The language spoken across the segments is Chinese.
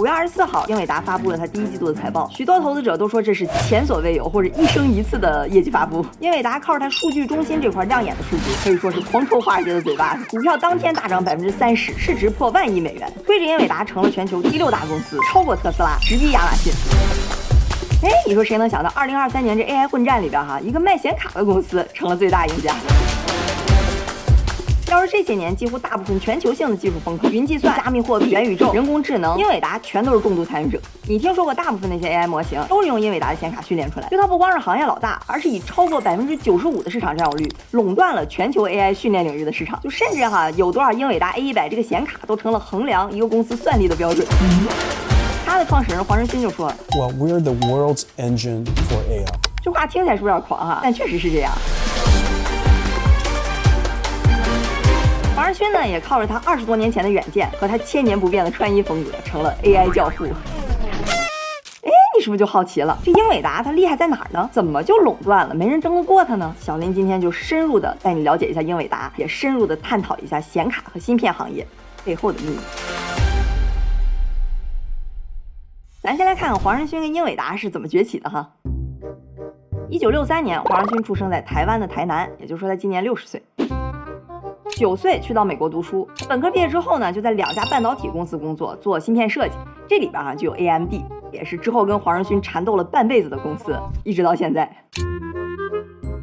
五月二十四号，英伟达发布了它第一季度的财报，许多投资者都说这是前所未有或者一生一次的业绩发布。英伟达靠着它数据中心这块亮眼的数据，可以说是狂抽华尔街的嘴巴，股票当天大涨百分之三十，市值破万亿美元，推着英伟达成了全球第六大公司，超过特斯拉，直逼亚马逊。哎，你说谁能想到，二零二三年这 AI 混战里边哈，一个卖显卡的公司成了最大赢家。这些年几乎大部分全球性的技术风口，云计算、加密货币、元宇宙、人工智能，英伟达全都是重度参与者。你听说过大部分那些 AI 模型都是用英伟达的显卡训练出来，就它不光是行业老大，而是以超过百分之九十五的市场占有率，垄断了全球 AI 训练领域的市场。就甚至哈，有多少英伟达 A 一百这个显卡都成了衡量一个公司算力的标准。他的创始人黄仁勋就说：“Well, we're the world's engine for AI。”这话听起来是不是有点狂哈？但确实是这样。黄仁勋呢，也靠着他二十多年前的远见和他千年不变的穿衣风格，成了 AI 教父。哎，你是不是就好奇了？这英伟达它厉害在哪儿呢？怎么就垄断了，没人争得过它呢？小林今天就深入的带你了解一下英伟达，也深入的探讨一下显卡和芯片行业背后的秘密。咱先来看看黄仁勋跟英伟达是怎么崛起的哈。一九六三年，黄仁勋出生在台湾的台南，也就是说他今年六十岁。九岁去到美国读书，本科毕业之后呢，就在两家半导体公司工作，做芯片设计。这里边啊就有 AMD，也是之后跟黄仁勋缠斗了半辈子的公司，一直到现在。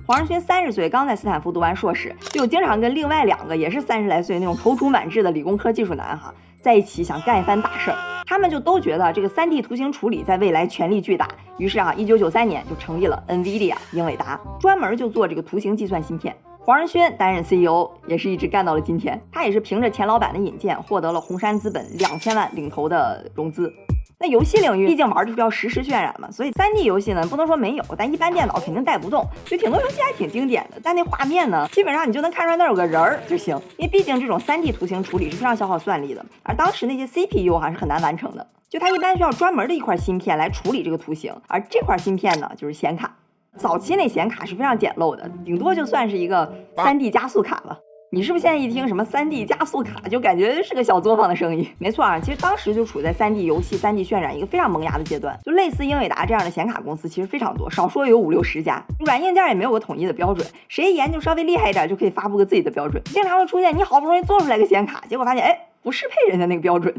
黄仁勋三十岁刚在斯坦福读完硕士，就经常跟另外两个也是三十来岁那种踌躇满志的理工科技术男哈在一起想干一番大事儿。他们就都觉得这个 3D 图形处理在未来潜力巨大，于是啊，一九九三年就成立了 NVIDIA 英伟达，专门就做这个图形计算芯片。黄仁勋担任 CEO，也是一直干到了今天。他也是凭着钱老板的引荐，获得了红杉资本两千万领投的融资。那游戏领域毕竟玩的是要实时渲染嘛，所以 3D 游戏呢不能说没有，但一般电脑肯定带不动。就挺多游戏还挺经典的，但那画面呢，基本上你就能看出来那有个人儿就行。因为毕竟这种 3D 图形处理是非常消耗算力的，而当时那些 CPU 还是很难完成的，就它一般需要专门的一块芯片来处理这个图形，而这块芯片呢就是显卡。早期那显卡是非常简陋的，顶多就算是一个三 D 加速卡了。你是不是现在一听什么三 D 加速卡，就感觉是个小作坊的生意？没错啊，其实当时就处在三 D 游戏、三 D 渲染一个非常萌芽的阶段。就类似英伟达这样的显卡公司其实非常多，少说有五六十家。软硬件也没有个统一的标准，谁研究稍微厉害一点就可以发布个自己的标准。经常会出现你好不容易做出来个显卡，结果发现哎不适配人家那个标准。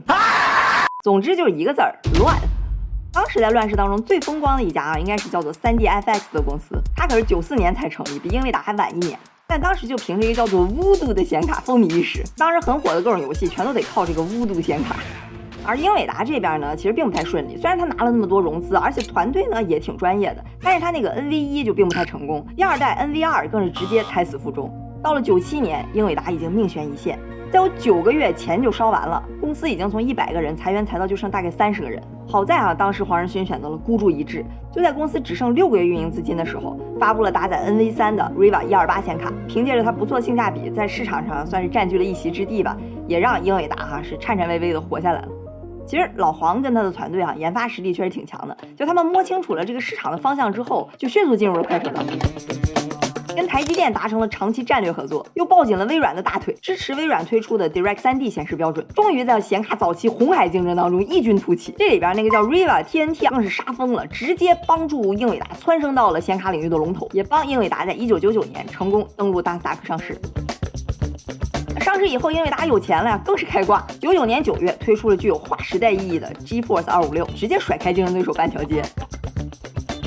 总之就是一个字儿乱。当时在乱世当中最风光的一家啊，应该是叫做 3DFX 的公司，它可是九四年才成立，比英伟达还晚一年。但当时就凭着一个叫做 Voodoo 的显卡风靡一时，当时很火的各种游戏全都得靠这个 Voodoo 显卡。而英伟达这边呢，其实并不太顺利，虽然他拿了那么多融资，而且团队呢也挺专业的，但是他那个 NV1 就并不太成功，第二代 NV2 更是直接胎死腹中。到了九七年，英伟达已经命悬一线，在我九个月钱就烧完了，公司已经从一百个人裁员裁到就剩大概三十个人。好在啊，当时黄仁勋选择了孤注一掷，就在公司只剩六个月运营资金的时候，发布了搭载 NV 三的 Riva 一二八显卡，凭借着它不错性价比，在市场上算是占据了一席之地吧，也让英伟达哈是颤颤巍巍的活下来了。其实老黄跟他的团队啊，研发实力确实挺强的，就他们摸清楚了这个市场的方向之后，就迅速进入了快车道。跟台积电达成了长期战略合作，又抱紧了微软的大腿，支持微软推出的 Direct 3D 显示标准，终于在显卡早期红海竞争当中异军突起。这里边那个叫 Riva TNT 更是杀疯了，直接帮助英伟达蹿升到了显卡领域的龙头，也帮英伟达在1999年成功登陆纳斯达克上市。上市以后，英伟达有钱了呀，更是开挂。99年9月推出了具有划时代意义的 GeForce 256，直接甩开竞争对手半条街。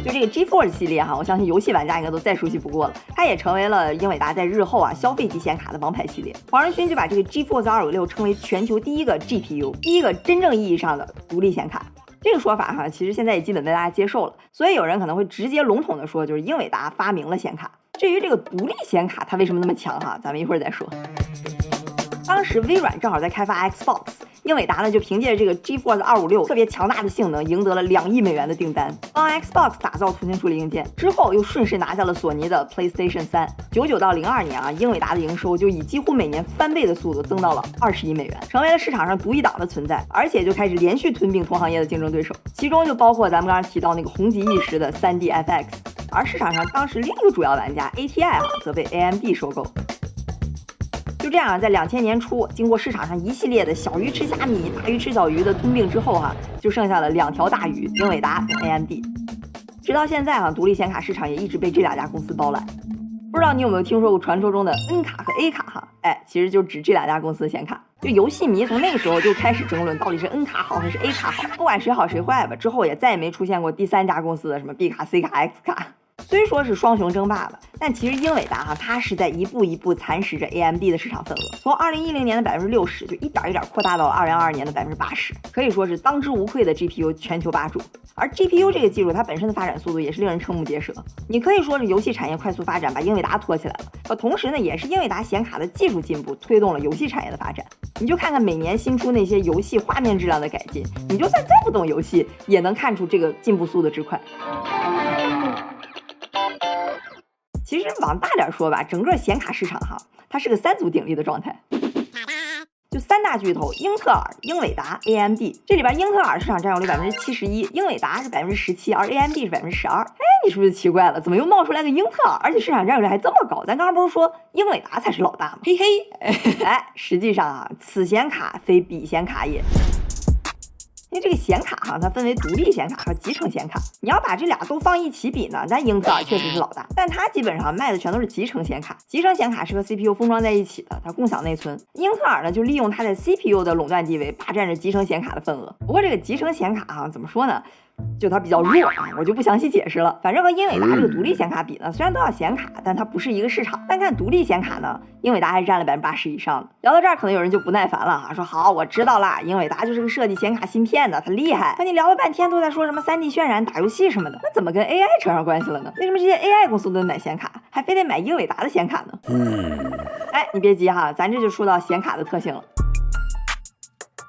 就这个 GeForce 系列哈，我相信游戏玩家应该都再熟悉不过了。它也成为了英伟达在日后啊消费级显卡的王牌系列。黄仁勋就把这个 GeForce 256称为全球第一个 GPU，第一个真正意义上的独立显卡。这个说法哈，其实现在也基本被大家接受了。所以有人可能会直接笼统的说，就是英伟达发明了显卡。至于这个独立显卡它为什么那么强哈，咱们一会儿再说。当时微软正好在开发 Xbox，英伟达呢就凭借这个 GeForce 256特别强大的性能，赢得了两亿美元的订单，帮 Xbox 打造图形处理硬件。之后又顺势拿下了索尼的 PlayStation 3。九九到零二年啊，英伟达的营收就以几乎每年翻倍的速度增到了二十亿美元，成为了市场上独一档的存在，而且就开始连续吞并同行业的竞争对手，其中就包括咱们刚刚提到那个红极一时的 3DFX。而市场上当时另一个主要玩家 ATI 啊，则被 AMD 收购。就这样，在两千年初，经过市场上一系列的小鱼吃虾米、大鱼吃小鱼的通病之后，哈，就剩下了两条大鱼，英伟达跟 AMD。直到现在，哈，独立显卡市场也一直被这两家公司包揽。不知道你有没有听说过传说中的 N 卡和 A 卡？哈，哎，其实就指这两家公司的显卡。就游戏迷从那个时候就开始争论，到底是 N 卡好还是 A 卡好，不管谁好谁坏吧。之后也再也没出现过第三家公司的什么 B 卡、C 卡、X 卡。虽说是双雄争霸吧，但其实英伟达哈，它是在一步一步蚕食着 AMD 的市场份额。从二零一零年的百分之六十，就一点一点扩大到了二零二二年的百分之八十，可以说是当之无愧的 GPU 全球霸主。而 GPU 这个技术，它本身的发展速度也是令人瞠目结舌。你可以说是游戏产业快速发展把英伟达拖起来了，呃，同时呢，也是英伟达显卡的技术进步推动了游戏产业的发展。你就看看每年新出那些游戏画面质量的改进，你就算再不懂游戏，也能看出这个进步速度之快。其实往大点说吧，整个显卡市场哈，它是个三足鼎立的状态，就三大巨头：英特尔、英伟达、AMD。这里边英特尔市场占有率百分之七十一，英伟达是百分之十七，而 AMD 是百分之十二。哎，你是不是奇怪了？怎么又冒出来个英特尔，而且市场占有率还这么高？咱刚刚不是说英伟达才是老大吗？嘿嘿，哎，实际上啊，此显卡非彼显卡也。因为这个显卡哈，它分为独立显卡和集成显卡。你要把这俩都放一起比呢，那英特尔确实是老大，但它基本上卖的全都是集成显卡。集成显卡是和 CPU 封装在一起的，它共享内存。英特尔呢，就利用它的 CPU 的垄断地位，霸占着集成显卡的份额。不过这个集成显卡哈，怎么说呢？就它比较弱啊，我就不详细解释了。反正和英伟达这个独立显卡比呢，虽然都要显卡，但它不是一个市场。单看独立显卡呢，英伟达还是占了百分之八十以上的。聊到这儿，可能有人就不耐烦了啊，说好，我知道啦，英伟达就是个设计显卡芯片的，它厉害。可你聊了半天都在说什么 3D 渲染、打游戏什么的，那怎么跟 AI 扯上关系了呢？为什么这些 AI 公司都买显卡，还非得买英伟达的显卡呢？嗯，哎，你别急哈，咱这就说到显卡的特性了。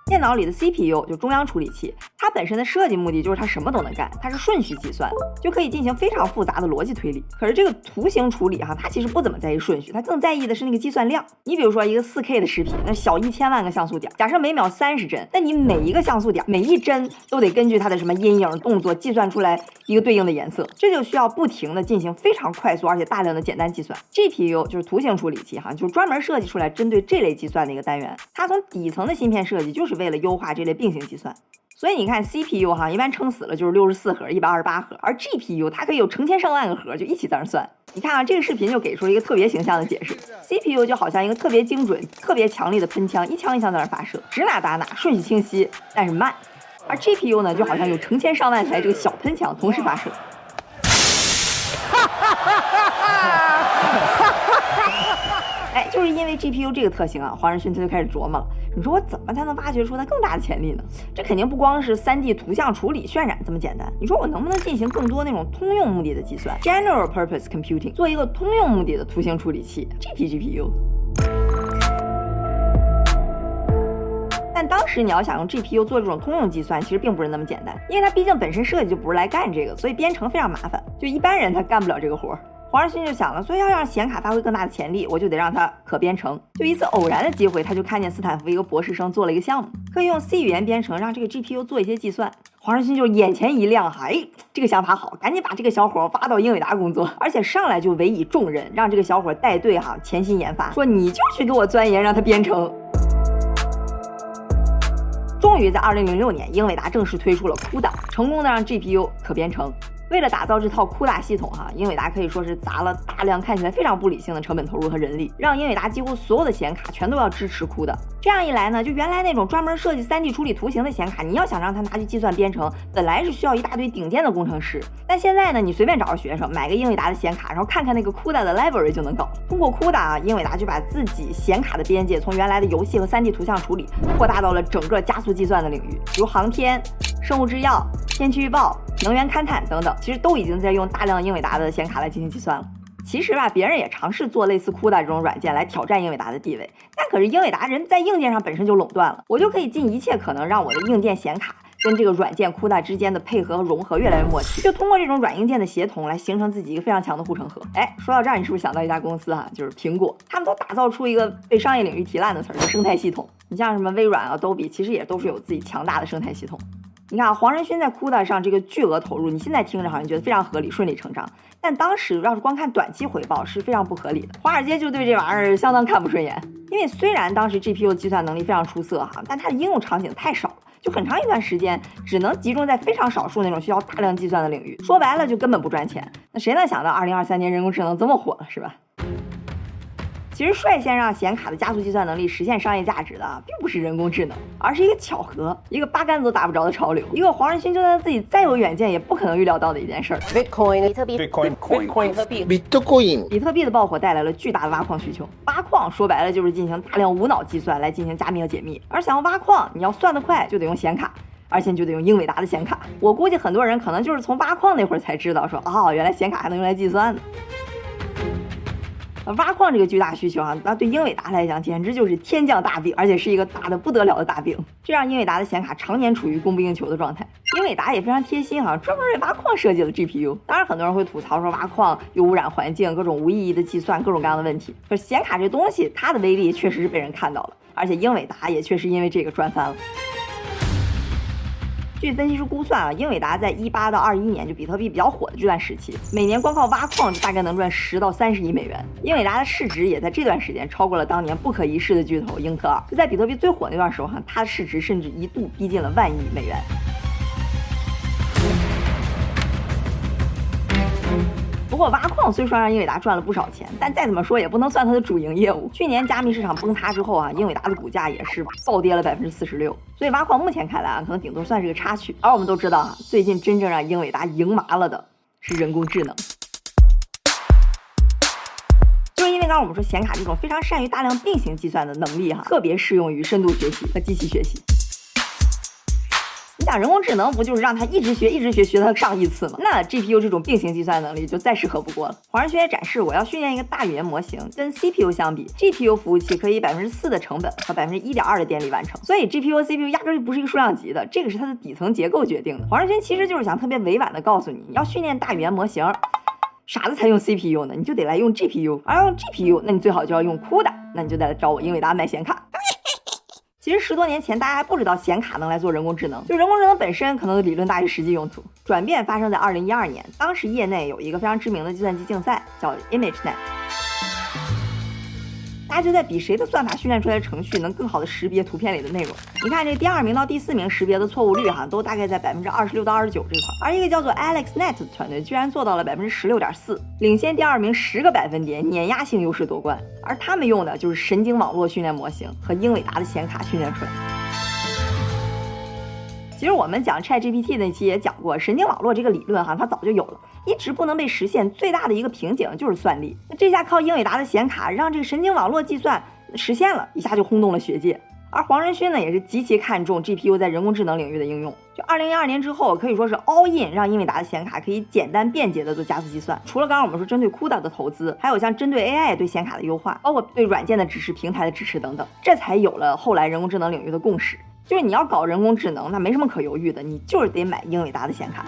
电脑里的 CPU 就中央处理器，它本身的设计目的就是它什么都能干，它是顺序计算，就可以进行非常复杂的逻辑推理。可是这个图形处理哈，它其实不怎么在意顺序，它更在意的是那个计算量。你比如说一个 4K 的视频，那小一千万个像素点，假设每秒三十帧，那你每一个像素点，每一帧都得根据它的什么阴影动作计算出来一个对应的颜色，这就需要不停的进行非常快速而且大量的简单计算。GPU 就是图形处理器哈，就专门设计出来针对这类计算的一个单元。它从底层的芯片设计就是为了优化这类并行计算，所以你看 CPU 哈，一般撑死了就是六十四核、一百二十八核，而 GPU 它可以有成千上万个核，就一起在那算。你看啊，这个视频就给出了一个特别形象的解释：CPU 就好像一个特别精准、特别强力的喷枪，一枪一枪在那发射，指哪打哪，顺序清晰，但是慢；而 GPU 呢，就好像有成千上万台这个小喷枪同时发射。哈哈哈哈哈！哎，就是因为 GPU 这个特性啊，黄仁勋他就开始琢磨了。你说我怎么才能挖掘出它更大的潜力呢？这肯定不光是 3D 图像处理渲染这么简单。你说我能不能进行更多那种通用目的的计算？General Purpose Computing，做一个通用目的的图形处理器，GPGPU。但当时你要想用 GPU 做这种通用计算，其实并不是那么简单，因为它毕竟本身设计就不是来干这个，所以编程非常麻烦，就一般人他干不了这个活儿。黄仁勋就想了，所以要让显卡发挥更大的潜力，我就得让它可编程。就一次偶然的机会，他就看见斯坦福一个博士生做了一个项目，可以用 C 语言编程，让这个 GPU 做一些计算。黄仁勋就眼前一亮，哈，哎，这个想法好，赶紧把这个小伙挖到英伟达工作，而且上来就委以重任，让这个小伙带队，哈，潜心研发，说你就去给我钻研，让他编程。终于在二零零六年，英伟达正式推出了 CUDA，成功的让 GPU 可编程。为了打造这套 CUDA 系统，哈，英伟达可以说是砸了大量看起来非常不理性的成本投入和人力，让英伟达几乎所有的显卡全都要支持 CUDA。这样一来呢，就原来那种专门设计 3D 处理图形的显卡，你要想让它拿去计算编程，本来是需要一大堆顶尖的工程师。但现在呢，你随便找个学生买个英伟达的显卡，然后看看那个 CUDA 的 library 就能搞。通过 CUDA 啊，英伟达就把自己显卡的边界从原来的游戏和 3D 图像处理，扩大到了整个加速计算的领域，如航天、生物制药、天气预报。能源勘探等等，其实都已经在用大量英伟达的显卡来进行计算了。其实吧，别人也尝试做类似 CUDA 这种软件来挑战英伟达的地位，但可是英伟达人在硬件上本身就垄断了，我就可以尽一切可能让我的硬件显卡跟这个软件 CUDA 之间的配合和融合越来越默契，就通过这种软硬件的协同来形成自己一个非常强的护城河。哎，说到这儿，你是不是想到一家公司哈，就是苹果？他们都打造出一个被商业领域提烂的词儿，叫生态系统。你像什么微软、Adobe，其实也都是有自己强大的生态系统。你看，黄仁勋在 CUDA 上这个巨额投入，你现在听着好像觉得非常合理、顺理成章。但当时要是光看短期回报是非常不合理的，华尔街就对这玩意儿相当看不顺眼。因为虽然当时 GPU 计算能力非常出色哈，但它的应用场景太少了，就很长一段时间只能集中在非常少数那种需要大量计算的领域，说白了就根本不赚钱。那谁能想到二零二三年人工智能这么火了，是吧？其实率先让显卡的加速计算能力实现商业价值的，并不是人工智能，而是一个巧合，一个八竿子都打不着的潮流，一个黄仁勋就算自己再有远见，也不可能预料到的一件事儿。Bitcoin, 比特币 Bitcoin, Bitcoin, 比特币。Bitcoin, 比特币的爆火带来了巨大的挖矿需求，挖矿说白了就是进行大量无脑计算来进行加密和解密，而想要挖矿，你要算得快，就得用显卡。而且你就得用英伟达的显卡，我估计很多人可能就是从挖矿那会儿才知道说，哦，原来显卡还能用来计算呢。挖矿这个巨大需求啊，那对英伟达来讲简直就是天降大饼，而且是一个大的不得了的大饼，这让英伟达的显卡常年处于供不应求的状态。英伟达也非常贴心哈、专门为挖矿设计了 GPU。当然，很多人会吐槽说挖矿又污染环境，各种无意义的计算，各种各样的问题。可是显卡这东西，它的威力确实是被人看到了，而且英伟达也确实因为这个赚翻了。据分析师估算啊，英伟达在一八到二一年就比特币比较火的这段时期，每年光靠挖矿就大概能赚十到三十亿美元。英伟达的市值也在这段时间超过了当年不可一世的巨头英特尔。就在比特币最火那段时候哈，它的市值甚至一度逼近了万亿美元。不过挖矿虽说让英伟达赚了不少钱，但再怎么说也不能算它的主营业务。去年加密市场崩塌之后啊，英伟达的股价也是暴跌了百分之四十六。所以挖矿目前看来啊，可能顶多算是个插曲。而我们都知道啊，最近真正让英伟达赢麻了的是人工智能。就是因为刚刚我们说显卡这种非常善于大量并行计算的能力哈，特别适用于深度学习和机器学习。人工智能不就是让它一直学、一直学，学它上亿次吗？那 GPU 这种并行计算能力就再适合不过了。黄仁勋也展示，我要训练一个大语言模型，跟 CPU 相比，GPU 服务器可以百分之四的成本和百分之一点二的电力完成。所以 GPU 和 CPU 压根就不是一个数量级的，这个是它的底层结构决定的。黄仁勋其实就是想特别委婉的告诉你，要训练大语言模型。傻子才用 CPU 呢，你就得来用 GPU，而用 GPU，那你最好就要用 CUDA，那你就得来找我英伟达买显卡。其实十多年前，大家还不知道显卡能来做人工智能，就人工智能本身可能理论大于实际用途。转变发生在二零一二年，当时业内有一个非常知名的计算机竞赛，叫 ImageNet。大家就在比谁的算法训练出来的程序能更好的识别图片里的内容。你看这第二名到第四名识别的错误率哈，都大概在百分之二十六到二十九这块，而一个叫做 AlexNet 的团队居然做到了百分之十六点四，领先第二名十个百分点，碾压性优势夺冠。而他们用的就是神经网络训练模型和英伟达的显卡训练出来的。其实我们讲 ChatGPT 那期也讲过，神经网络这个理论哈，它早就有了，一直不能被实现。最大的一个瓶颈就是算力。那这下靠英伟达的显卡，让这个神经网络计算实现了，一下就轰动了学界。而黄仁勋呢，也是极其看重 GPU 在人工智能领域的应用。就二零一二年之后，可以说是 all in，让英伟达的显卡可以简单便捷的做加速计算。除了刚刚我们说针对 CUDA 的投资，还有像针对 AI 对显卡的优化，包括对软件的支持、平台的支持等等，这才有了后来人工智能领域的共识。就是你要搞人工智能，那没什么可犹豫的，你就是得买英伟达的显卡。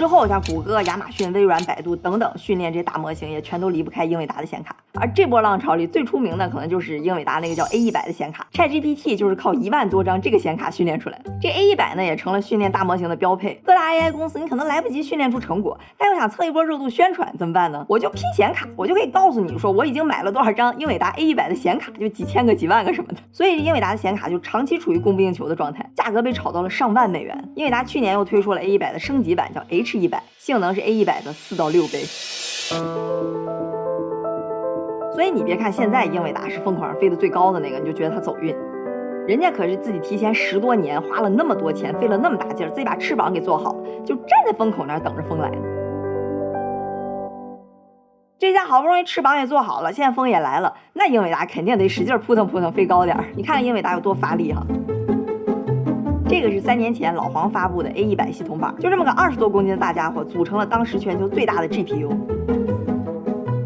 之后，像谷歌、亚马逊、微软、百度等等训练这些大模型，也全都离不开英伟达的显卡。而这波浪潮里最出名的，可能就是英伟达那个叫 A 一百的显卡，ChatGPT 就是靠一万多张这个显卡训练出来的。这 A 一百呢，也成了训练大模型的标配。各大 AI 公司，你可能来不及训练出成果，但又想蹭一波热度宣传，怎么办呢？我就拼显卡，我就可以告诉你说，我已经买了多少张英伟达 A 一百的显卡，就几千个、几万个什么的。所以英伟达的显卡就长期处于供不应求的状态，价格被炒到了上万美元。英伟达去年又推出了 A 一百的升级版，叫 H 一百，性能是 A 一百的四到六倍。所以你别看现在英伟达是风口上飞得最高的那个，你就觉得它走运，人家可是自己提前十多年花了那么多钱，费了那么大劲儿，自己把翅膀给做好，就站在风口那儿等着风来。这下好不容易翅膀也做好了，现在风也来了，那英伟达肯定得使劲扑腾扑腾飞高点儿。你看看英伟达有多发力哈！这个是三年前老黄发布的 A 一百系统板，就这么个二十多公斤的大家伙，组成了当时全球最大的 GPU。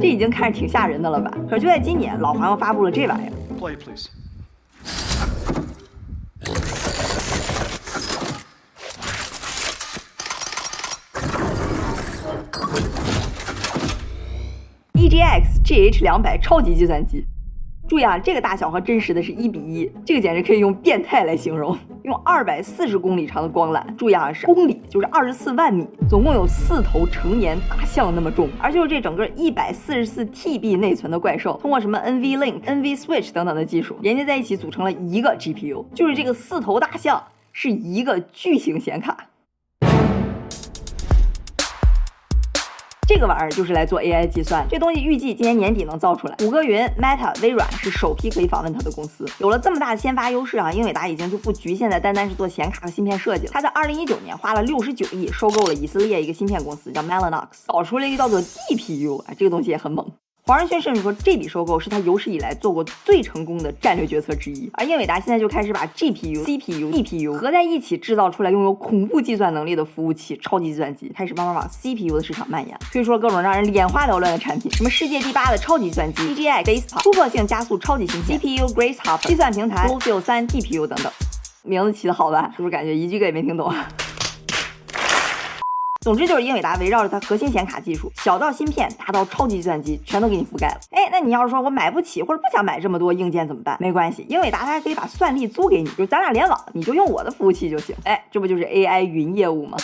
这已经看着挺吓人的了吧？可是就在今年，老黄又发布了这玩意儿。Play, please. EGX GH 两百超级计算机，注意啊，这个大小和真实的是一比一，这个简直可以用变态来形容。用二百四十公里长的光缆，注意啊，是公里，就是二十四万米，总共有四头成年大象那么重。而就是这整个一百四十四 TB 内存的怪兽，通过什么 NVLink、NVSwitch 等等的技术，连接在一起组成了一个 GPU，就是这个四头大象是一个巨型显卡。这个玩意儿就是来做 AI 计算，这东西预计今年年底能造出来。谷歌云、Meta、微软是首批可以访问它的公司。有了这么大的先发优势啊，英伟达已经就不局限在单单是做显卡和芯片设计了。它在二零一九年花了六十九亿收购了以色列一个芯片公司，叫 Melanox，搞出了一个叫做 DPU，啊，这个东西也很猛。黄仁勋甚至说，这笔收购是他有史以来做过最成功的战略决策之一。而英伟达现在就开始把 GPU、CPU、DPU 合在一起，制造出来拥有恐怖计算能力的服务器——超级计算机，开始慢慢往 CPU 的市场蔓延，推出了各种让人眼花缭乱的产品，什么世界第八的超级计算机 DGX Desktop、突破性加速超级芯片 CPU Grace Hopper、计算平台 BlueField 三 DPU 等等，名字起的好吧？是不是感觉一句也没听懂？总之就是英伟达围绕着它核心显卡技术，小到芯片，大到超级计算机，全都给你覆盖了。哎，那你要是说我买不起或者不想买这么多硬件怎么办？没关系，英伟达它还可以把算力租给你，就咱俩联网，你就用我的服务器就行。哎，这不就是 AI 云业务吗？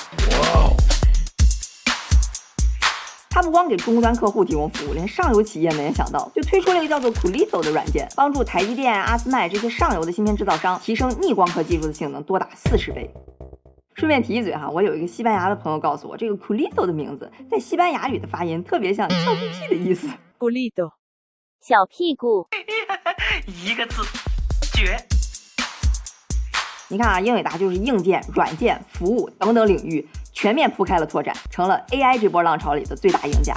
它不光给终端客户提供服务，连上游企业们也想到，就推出了一个叫做 c o l i t o 的软件，帮助台积电、阿斯麦这些上游的芯片制造商提升逆光刻技术的性能多达四十倍。顺便提一嘴哈，我有一个西班牙的朋友告诉我，这个 culito 的名字在西班牙语的发音特别像翘屁屁的意思。culito，小屁股，一个字，绝。你看啊，英伟达就是硬件、软件、服务等等领域全面铺开了拓展，成了 AI 这波浪潮里的最大赢家。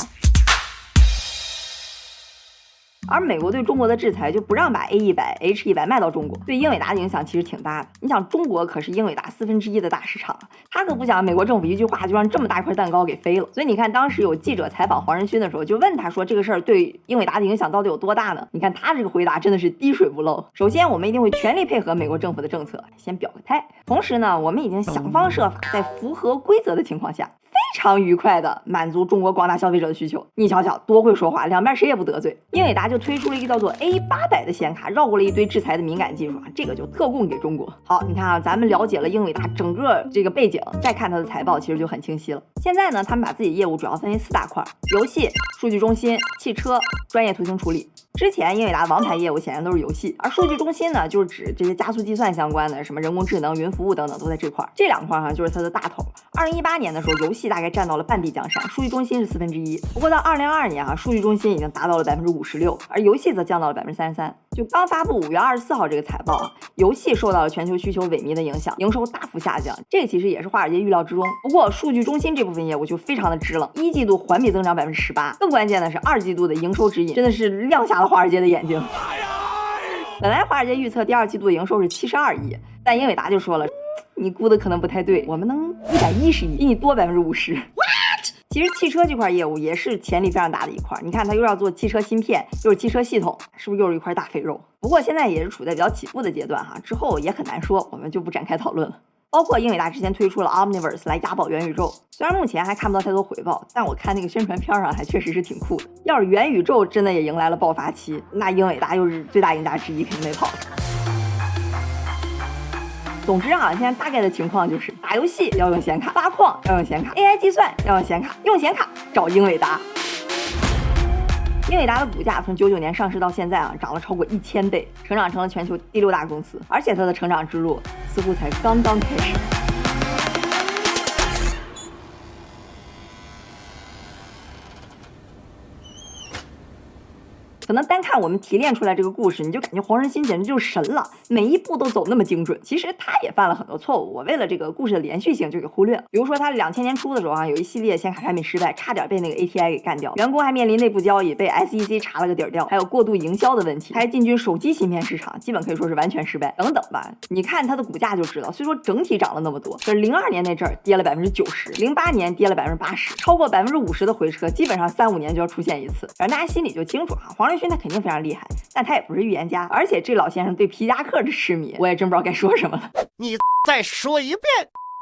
而美国对中国的制裁就不让把 A 一百、H 一百卖到中国，对英伟达的影响其实挺大的。你想，中国可是英伟达四分之一的大市场，他可不想美国政府一句话就让这么大一块蛋糕给飞了。所以你看，当时有记者采访黄仁勋的时候，就问他说：“这个事儿对英伟达的影响到底有多大呢？”你看他这个回答真的是滴水不漏。首先，我们一定会全力配合美国政府的政策，先表个态。同时呢，我们已经想方设法在符合规则的情况下。常愉快的满足中国广大消费者的需求。你瞧瞧，多会说话，两边谁也不得罪。英伟达就推出了一个叫做 A 八百的显卡，绕过了一堆制裁的敏感技术啊，这个就特供给中国。好，你看啊，咱们了解了英伟达整个这个背景，再看它的财报，其实就很清晰了。现在呢，他们把自己业务主要分为四大块：游戏、数据中心、汽车、专业图形处理。之前英伟达王牌业务显然都是游戏，而数据中心呢，就是指这些加速计算相关的，什么人工智能、云服务等等都在这块。这两块哈就是它的大头。二零一八年的时候，游戏大概占到了半壁江山，数据中心是四分之一。不过到二零二二年哈，数据中心已经达到了百分之五十六，而游戏则降到了百分之三十三。就刚发布五月二十四号这个财报，游戏受到了全球需求萎靡的影响，营收大幅下降。这个其实也是华尔街预料之中。不过数据中心这部分业务就非常的支棱，一季度环比增长百分之十八。更关键的是二季度的营收指引真的是亮瞎了华尔街的眼睛。本来华尔街预测第二季度的营收是七十二亿，但英伟达就说了，你估的可能不太对，我们能一百一十亿，比你多百分之五十。其实汽车这块业务也是潜力非常大的一块，你看它又要做汽车芯片，又是汽车系统，是不是又是一块大肥肉？不过现在也是处在比较起步的阶段哈，之后也很难说，我们就不展开讨论了。包括英伟达之前推出了 Omniverse 来押宝元宇宙，虽然目前还看不到太多回报，但我看那个宣传片上还确实是挺酷的。要是元宇宙真的也迎来了爆发期，那英伟达又是最大赢家之一，肯定没跑。总之啊，现在大概的情况就是打游戏要用显卡，挖矿要用显卡，AI 计算要用显卡，用显卡找英伟达。英伟达的股价从九九年上市到现在啊，涨了超过一千倍，成长成了全球第六大公司，而且它的成长之路似乎才刚刚开始。可能单看我们提炼出来这个故事，你就感觉黄仁勋简直就是神了，每一步都走那么精准。其实他也犯了很多错误，我为了这个故事的连续性就给忽略。了。比如说他两千年初的时候啊，有一系列显卡产品失败，差点被那个 ATI 给干掉，员工还面临内部交易被 SEC 查了个底儿掉，还有过度营销的问题，还进军手机芯片市场，基本可以说是完全失败。等等吧，你看它的股价就知道，虽说整体涨了那么多，可是零二年那阵儿跌了百分之九十，零八年跌了百分之八十，超过百分之五十的回撤，基本上三五年就要出现一次。反正大家心里就清楚哈，黄仁勋他肯定非常厉害，但他也不是预言家，而且这老先生对皮夹克的痴迷，我也真不知道该说什么了。你再说一遍。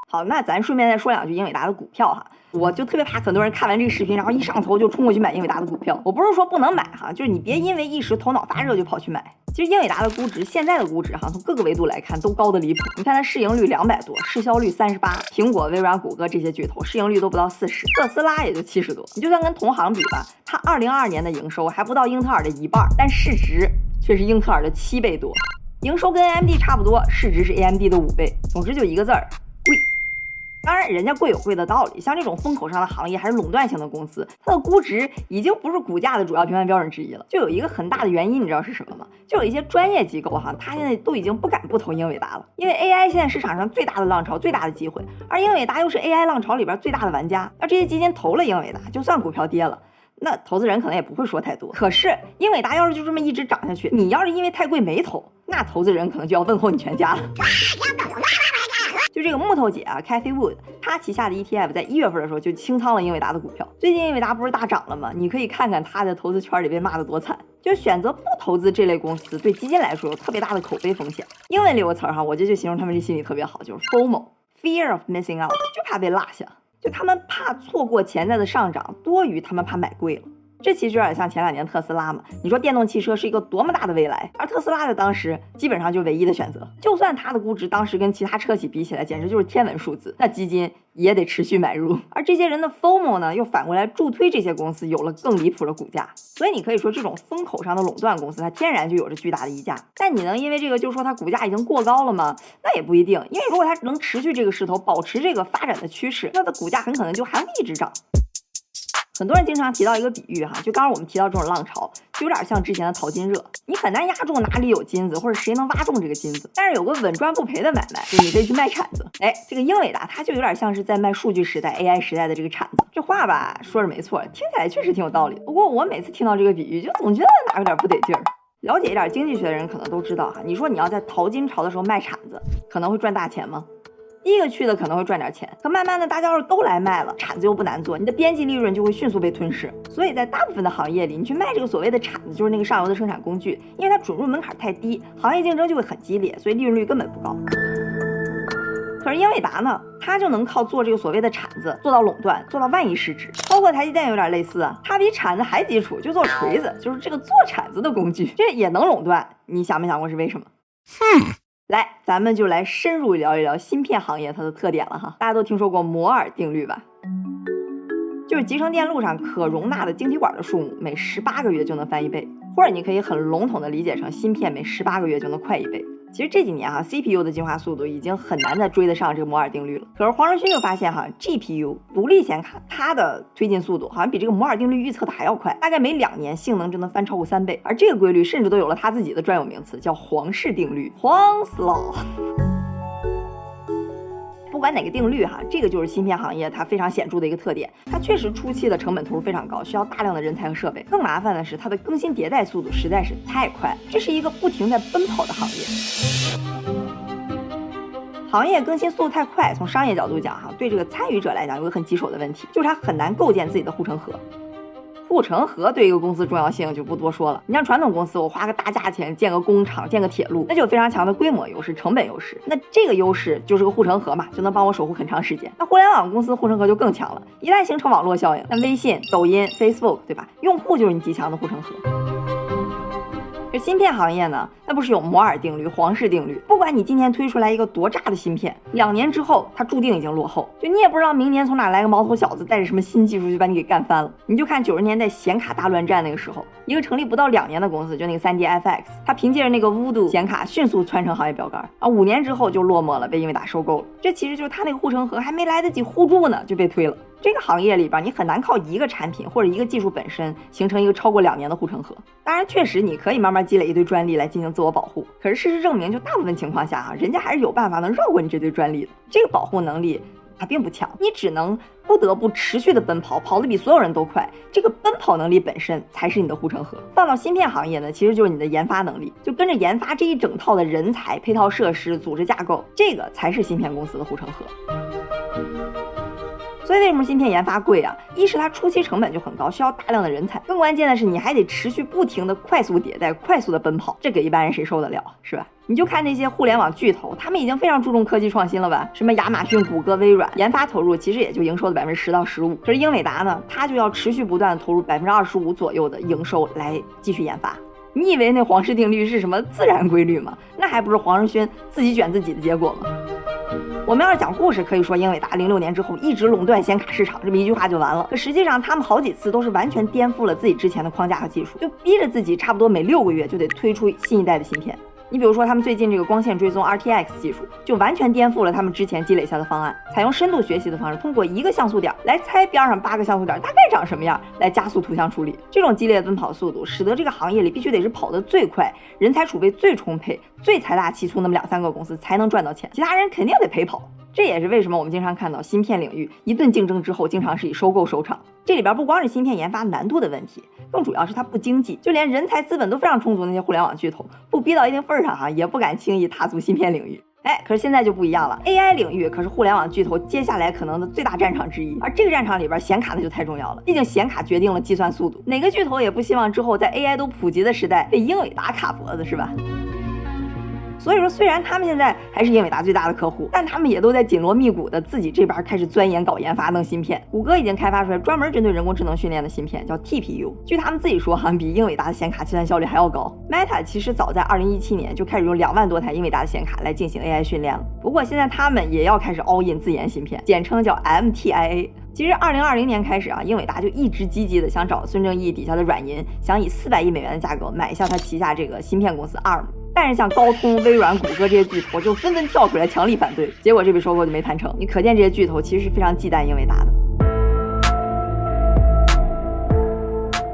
好，那咱顺便再说两句英伟达的股票哈。我就特别怕很多人看完这个视频，然后一上头就冲过去买英伟达的股票。我不是说不能买哈，就是你别因为一时头脑发热就跑去买。其实英伟达的估值，现在的估值哈，从各个维度来看都高的离谱。你看它市盈率两百多，市销率三十八，苹果、微软、谷歌这些巨头市盈率都不到四十，特斯拉也就七十多。你就算跟同行比吧，它二零二二年的营收还不到英特尔的一半，但市值却是英特尔的七倍多。营收跟 AMD 差不多，市值是 AMD 的五倍。总之就一个字儿。当然，人家贵有贵的道理。像这种风口上的行业，还是垄断型的公司，它的估值已经不是股价的主要评判标准之一了。就有一个很大的原因，你知道是什么吗？就有一些专业机构哈，他现在都已经不敢不投英伟达了，因为 AI 现在市场上最大的浪潮、最大的机会，而英伟达又是 AI 浪潮里边最大的玩家。那这些基金投了英伟达，就算股票跌了，那投资人可能也不会说太多。可是英伟达要是就这么一直涨下去，你要是因为太贵没投，那投资人可能就要问候你全家了。就这个木头姐啊，Cathy Wood，她旗下的 ETF 在一月份的时候就清仓了英伟达的股票。最近英伟达不是大涨了吗？你可以看看她在投资圈里被骂的多惨。就选择不投资这类公司，对基金来说有特别大的口碑风险。英文里有个词儿哈，我这就形容他们这心理特别好，就是 FOMO，Fear of Missing Out，就怕被落下，就他们怕错过潜在的上涨，多于他们怕买贵了。这其实有点像前两年特斯拉嘛。你说电动汽车是一个多么大的未来，而特斯拉在当时基本上就唯一的选择。就算它的估值当时跟其他车企比起来，简直就是天文数字，那基金也得持续买入。而这些人的 FOMO 呢，又反过来助推这些公司有了更离谱的股价。所以你可以说，这种风口上的垄断公司，它天然就有着巨大的溢价。但你能因为这个就说它股价已经过高了吗？那也不一定。因为如果它能持续这个势头，保持这个发展的趋势，那它股价很可能就还会一直涨。很多人经常提到一个比喻哈，就刚刚我们提到这种浪潮，就有点像之前的淘金热。你很难压中哪里有金子，或者谁能挖中这个金子。但是有个稳赚不赔的买卖，就你可以去卖铲子。哎，这个英伟达它就有点像是在卖数据时代、AI 时代的这个铲子。这话吧说着没错，听起来确实挺有道理。不过我每次听到这个比喻，就总觉得哪有点不得劲儿。了解一点经济学的人可能都知道哈，你说你要在淘金潮的时候卖铲子，可能会赚大钱吗？第一个去的可能会赚点钱，可慢慢的大家要是都来卖了，铲子又不难做，你的边际利润就会迅速被吞噬。所以在大部分的行业里，你去卖这个所谓的铲子，就是那个上游的生产工具，因为它准入门槛太低，行业竞争就会很激烈，所以利润率根本不高。可是英伟达呢，它就能靠做这个所谓的铲子做到垄断，做到万亿市值。包括台积电有点类似，它比铲子还基础，就做锤子，就是这个做铲子的工具，这也能垄断。你想没想过是为什么？哼。来，咱们就来深入聊一聊芯片行业它的特点了哈。大家都听说过摩尔定律吧？就是集成电路上可容纳的晶体管的数目每十八个月就能翻一倍，或者你可以很笼统的理解成芯片每十八个月就能快一倍。其实这几年哈，CPU 的进化速度已经很难再追得上这个摩尔定律了。可是黄仁勋又发现哈，GPU 独立显卡它的推进速度好像比这个摩尔定律预测的还要快，大概每两年性能就能翻超过三倍。而这个规律甚至都有了他自己的专有名词，叫黄氏定律黄死了。不管哪个定律哈，这个就是芯片行业它非常显著的一个特点。它确实初期的成本投入非常高，需要大量的人才和设备。更麻烦的是它的更新迭代速度实在是太快，这是一个不停在奔跑的行业。行业更新速度太快，从商业角度讲哈，对这个参与者来讲有个很棘手的问题，就是它很难构建自己的护城河。护城河对一个公司重要性就不多说了。你像传统公司，我花个大价钱建个工厂、建个铁路，那就有非常强的规模优势、成本优势。那这个优势就是个护城河嘛，就能帮我守护很长时间。那互联网公司护城河就更强了，一旦形成网络效应，那微信、抖音、Facebook，对吧？用户就是你极强的护城河。这芯片行业呢，那不是有摩尔定律、皇室定律？不管你今天推出来一个多炸的芯片，两年之后它注定已经落后。就你也不知道明年从哪来个毛头小子，带着什么新技术就把你给干翻了。你就看九十年代显卡大乱战那个时候，一个成立不到两年的公司，就那个三 D FX，它凭借着那个 Voodoo 显卡迅速蹿成行业标杆啊，五年之后就落寞了，被英伟达收购了。这其实就是它那个护城河还没来得及护住呢，就被推了。这个行业里边，你很难靠一个产品或者一个技术本身形成一个超过两年的护城河。当然，确实你可以慢慢积累一堆专利来进行自我保护。可是事实证明，就大部分情况下啊，人家还是有办法能绕过你这堆专利的。这个保护能力它并不强，你只能不得不持续的奔跑，跑得比所有人都快。这个奔跑能力本身才是你的护城河。放到芯片行业呢，其实就是你的研发能力，就跟着研发这一整套的人才、配套设施、组织架构，这个才是芯片公司的护城河。所以为什么芯片研发贵啊？一是它初期成本就很高，需要大量的人才，更关键的是你还得持续不停的快速迭代、快速的奔跑，这给一般人谁受得了，是吧？你就看那些互联网巨头，他们已经非常注重科技创新了吧？什么亚马逊、谷歌、微软，研发投入其实也就营收的百分之十到十五。可是英伟达呢，它就要持续不断投入百分之二十五左右的营收来继续研发。你以为那皇室定律是什么自然规律吗？那还不是黄仁勋自己卷自己的结果吗？我们要是讲故事，可以说英伟达零六年之后一直垄断显卡市场，这么一句话就完了。可实际上，他们好几次都是完全颠覆了自己之前的框架和技术，就逼着自己差不多每六个月就得推出新一代的芯片。你比如说，他们最近这个光线追踪 RTX 技术，就完全颠覆了他们之前积累下的方案，采用深度学习的方式，通过一个像素点来猜边上八个像素点大概长什么样，来加速图像处理。这种激烈的奔跑速度，使得这个行业里必须得是跑得最快、人才储备最充沛、最财大气粗那么两三个公司才能赚到钱，其他人肯定得陪跑。这也是为什么我们经常看到芯片领域一顿竞争之后，经常是以收购收场。这里边不光是芯片研发难度的问题，更主要是它不经济，就连人才资本都非常充足那些互联网巨头，不逼到一定份儿上哈，也不敢轻易踏足芯片领域。哎，可是现在就不一样了，AI 领域可是互联网巨头接下来可能的最大战场之一，而这个战场里边显卡那就太重要了，毕竟显卡决定了计算速度，哪个巨头也不希望之后在 AI 都普及的时代被英伟达卡脖子，是吧？所以说，虽然他们现在还是英伟达最大的客户，但他们也都在紧锣密鼓的自己这边开始钻研搞研发弄芯片。谷歌已经开发出来专门针对人工智能训练的芯片，叫 TPU。据他们自己说，哈，比英伟达的显卡计算效率还要高。Meta 其实早在2017年就开始用两万多台英伟达的显卡来进行 AI 训练了。不过现在他们也要开始 all in 自研芯片，简称叫 MTIA。其实2020年开始啊，英伟达就一直积极的想找孙正义底下的软银，想以40亿美元的价格买下他旗下这个芯片公司 ARM。但是像高通、微软、谷歌这些巨头就纷纷跳出来强力反对，结果这笔收购就没谈成。你可见这些巨头其实是非常忌惮英伟达的。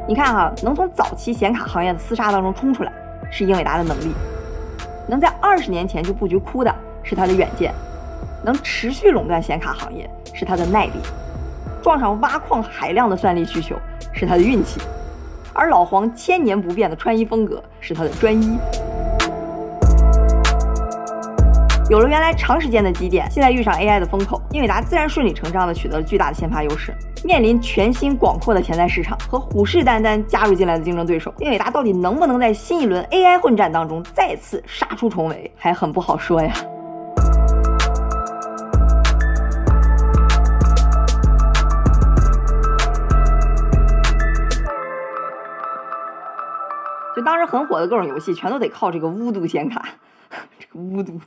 你看哈，能从早期显卡行业的厮杀当中冲出来，是英伟达的能力；能在二十年前就布局哭的，是它的远见；能持续垄断显卡行业，是它的耐力；撞上挖矿海量的算力需求，是它的运气；而老黄千年不变的穿衣风格，是他的专一。有了原来长时间的积淀，现在遇上 AI 的风口，英伟达自然顺理成章的取得了巨大的先发优势。面临全新广阔的潜在市场和虎视眈眈加入进来的竞争对手，英伟达到底能不能在新一轮 AI 混战当中再次杀出重围，还很不好说呀。就当时很火的各种游戏，全都得靠这个巫毒显卡。这个巫毒。